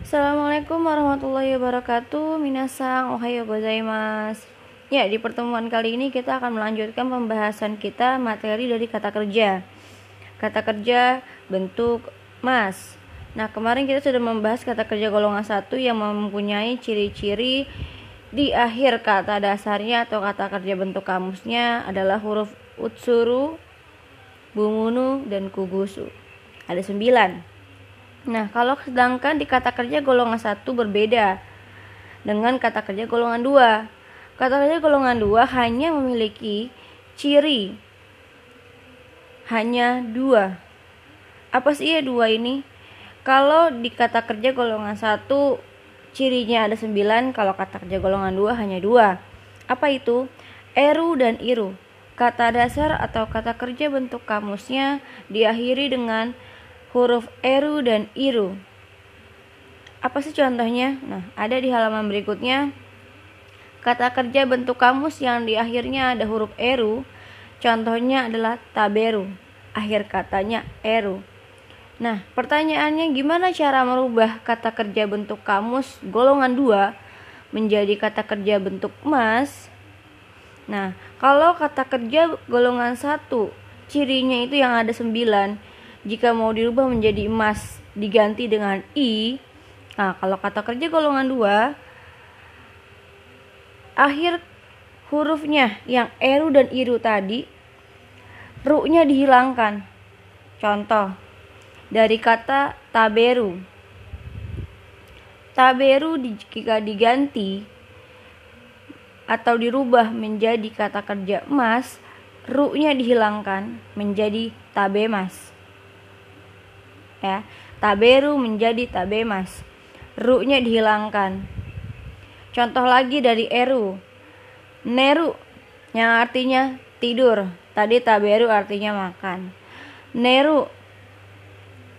Assalamualaikum warahmatullahi wabarakatuh Minasang ohayo gozaimasu Ya, di pertemuan kali ini kita akan melanjutkan pembahasan kita materi dari kata kerja Kata kerja bentuk mas Nah, kemarin kita sudah membahas kata kerja golongan satu yang mempunyai ciri-ciri di akhir kata dasarnya atau kata kerja bentuk kamusnya adalah huruf utsuru, bumunu, dan kugusu. Ada sembilan. Nah, kalau sedangkan di kata kerja golongan satu berbeda dengan kata kerja golongan dua. Kata kerja golongan dua hanya memiliki ciri hanya dua. Apa sih ya dua ini? Kalau di kata kerja golongan satu cirinya ada sembilan, kalau kata kerja golongan dua hanya dua. Apa itu? Eru dan iru. Kata dasar atau kata kerja bentuk kamusnya diakhiri dengan huruf eru dan iru. Apa sih contohnya? Nah, ada di halaman berikutnya. Kata kerja bentuk kamus yang di akhirnya ada huruf eru, contohnya adalah taberu. Akhir katanya eru. Nah, pertanyaannya gimana cara merubah kata kerja bentuk kamus golongan 2 menjadi kata kerja bentuk emas? Nah, kalau kata kerja golongan 1 cirinya itu yang ada 9, jika mau dirubah menjadi emas diganti dengan i. Nah, kalau kata kerja golongan 2 akhir hurufnya yang eru dan iru tadi ru-nya dihilangkan. Contoh, dari kata taberu. Taberu jika diganti atau dirubah menjadi kata kerja emas, ru-nya dihilangkan menjadi tabemas. Ya, taberu menjadi tabemas. Ru-nya dihilangkan. Contoh lagi dari eru. Neru yang artinya tidur. Tadi taberu artinya makan. Neru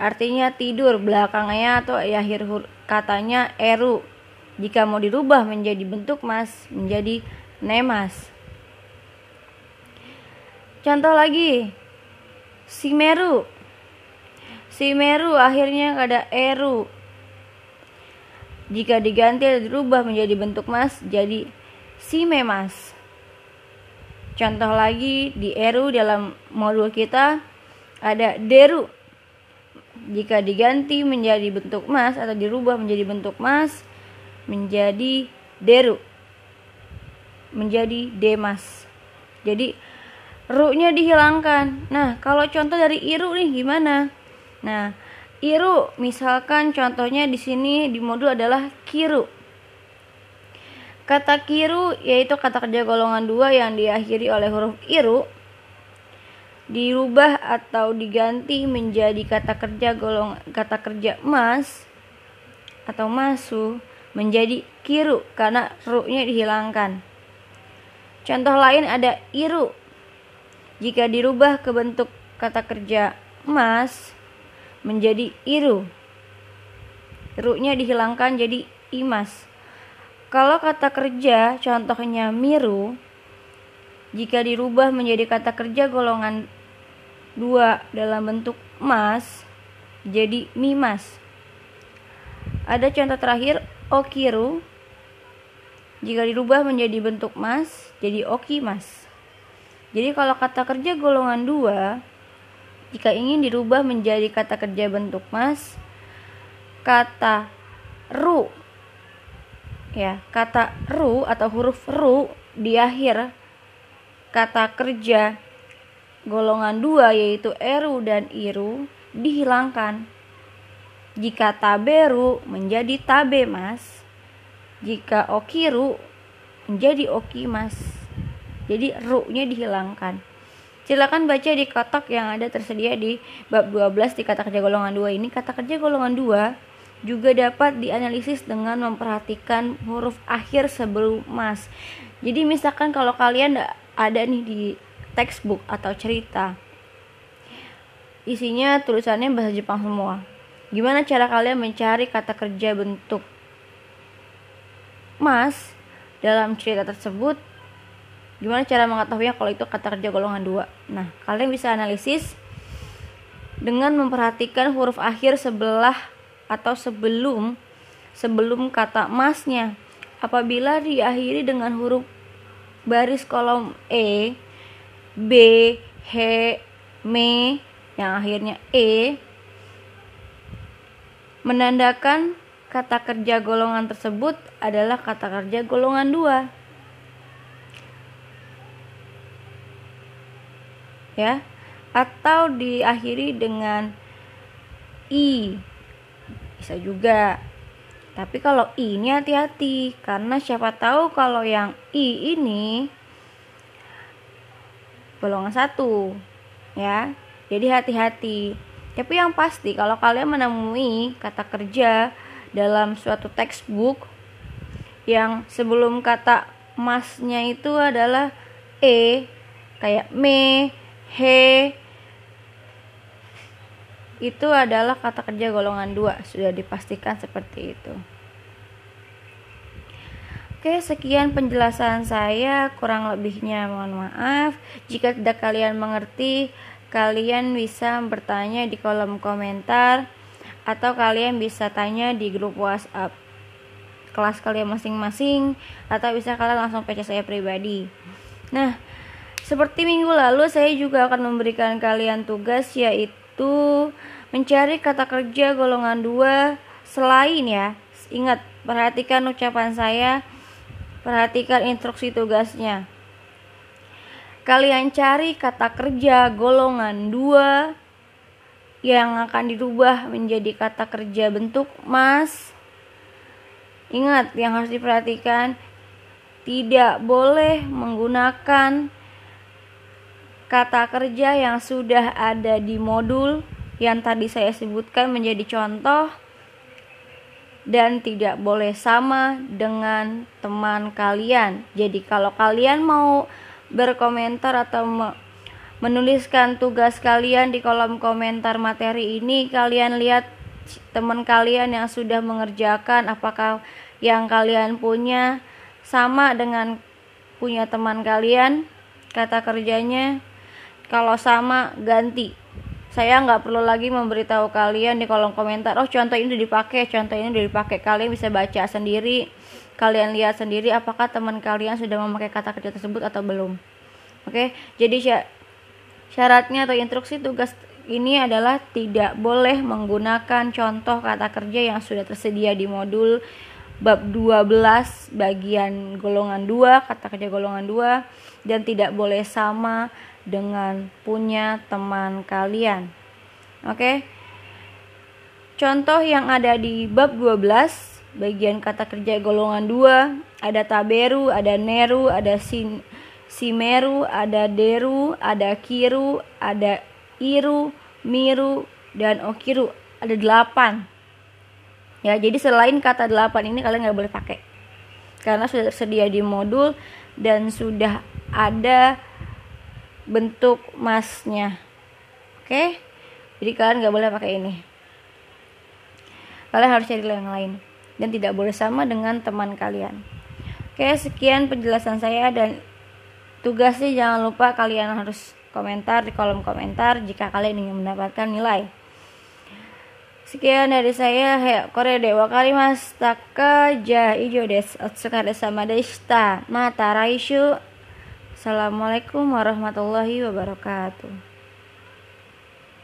artinya tidur belakangnya atau akhir katanya eru jika mau dirubah menjadi bentuk mas menjadi nemas contoh lagi simeru simeru akhirnya ada eru. Jika diganti atau dirubah menjadi bentuk mas jadi simemas contoh lagi di eru dalam modul kita ada deru. Jika diganti menjadi bentuk emas atau dirubah menjadi bentuk emas menjadi deru. Menjadi demas. Jadi ru-nya dihilangkan. Nah kalau contoh dari iru nih gimana nah iru misalkan contohnya di sini di modul adalah kiru kata kiru yaitu kata kerja golongan dua yang diakhiri oleh huruf iru dirubah atau diganti menjadi kata kerja golong kata kerja emas atau masu menjadi kiru karena ru-nya dihilangkan. Contoh lain ada iru. Jika dirubah ke bentuk kata kerja emas menjadi iru. Ru-nya dihilangkan jadi imas. Kalau kata kerja contohnya miru jika dirubah menjadi kata kerja golongan dua dalam bentuk emas jadi mimas. Ada contoh terakhir okiru jika dirubah menjadi bentuk emas jadi okimas. Jadi kalau kata kerja golongan dua jika ingin dirubah menjadi kata kerja bentuk emas kata ru ya kata ru atau huruf ru di akhir kata kerja golongan dua yaitu eru dan iru dihilangkan. Jika taberu menjadi tabe mas, jika okiru menjadi okimas. Jadi ru-nya dihilangkan. Silakan baca di kotak yang ada tersedia di bab 12 di kata kerja golongan dua ini. Kata kerja golongan dua juga dapat dianalisis dengan memperhatikan huruf akhir sebelum mas. Jadi misalkan kalau kalian ada nih di textbook atau cerita. Isinya tulisannya bahasa Jepang semua. Gimana cara kalian mencari kata kerja bentuk mas dalam cerita tersebut? Gimana cara mengetahuinya kalau itu kata kerja golongan dua? Nah, kalian bisa analisis dengan memperhatikan huruf akhir sebelah atau sebelum sebelum kata masnya. Apabila diakhiri dengan huruf baris kolom E, B, H, M yang akhirnya E menandakan kata kerja golongan tersebut adalah kata kerja golongan dua. Ya, atau diakhiri dengan i. Bisa juga. Tapi kalau i ini hati-hati karena siapa tahu kalau yang i ini golongan satu, ya. Jadi hati-hati. Tapi yang pasti kalau kalian menemui kata kerja dalam suatu textbook yang sebelum kata masnya itu adalah e kayak me, he itu adalah kata kerja golongan dua sudah dipastikan seperti itu. Oke, sekian penjelasan saya. Kurang lebihnya mohon maaf. Jika tidak kalian mengerti, kalian bisa bertanya di kolom komentar atau kalian bisa tanya di grup WhatsApp kelas kalian masing-masing atau bisa kalian langsung PC saya pribadi. Nah, seperti minggu lalu saya juga akan memberikan kalian tugas yaitu mencari kata kerja golongan dua selain ya. Ingat, perhatikan ucapan saya Perhatikan instruksi tugasnya. Kalian cari kata kerja golongan 2 yang akan dirubah menjadi kata kerja bentuk mas. Ingat yang harus diperhatikan tidak boleh menggunakan kata kerja yang sudah ada di modul yang tadi saya sebutkan menjadi contoh dan tidak boleh sama dengan teman kalian. Jadi kalau kalian mau berkomentar atau menuliskan tugas kalian di kolom komentar materi ini, kalian lihat teman kalian yang sudah mengerjakan apakah yang kalian punya sama dengan punya teman kalian kata kerjanya kalau sama ganti. Saya nggak perlu lagi memberitahu kalian di kolom komentar oh contoh ini udah dipakai contoh ini udah dipakai. Kalian bisa baca sendiri kalian lihat sendiri apakah teman kalian sudah memakai kata kerja tersebut atau belum. Oke jadi syaratnya atau instruksi tugas ini adalah tidak boleh menggunakan contoh kata kerja yang sudah tersedia di modul bab 12 bagian golongan 2 kata kerja golongan 2 dan tidak boleh sama dengan punya teman kalian. Oke. Contoh yang ada di bab 12 bagian kata kerja golongan 2 ada taberu, ada neru, ada sin simeru, ada deru, ada kiru, ada iru, miru, dan okiru. Ada 8. Ya, jadi selain kata 8 ini kalian nggak boleh pakai. Karena sudah tersedia di modul dan sudah ada bentuk masnya. Oke? Jadi kalian nggak boleh pakai ini. Kalian harus cari yang lain. Dan tidak boleh sama dengan teman kalian. Oke sekian penjelasan saya dan tugasnya jangan lupa kalian harus komentar di kolom komentar jika kalian ingin mendapatkan nilai Sekian dari saya, Korea Dewa Kalimas Taka Ja Ijo des Otsukare sama deshita. Mata Raishu Assalamualaikum warahmatullahi wabarakatuh.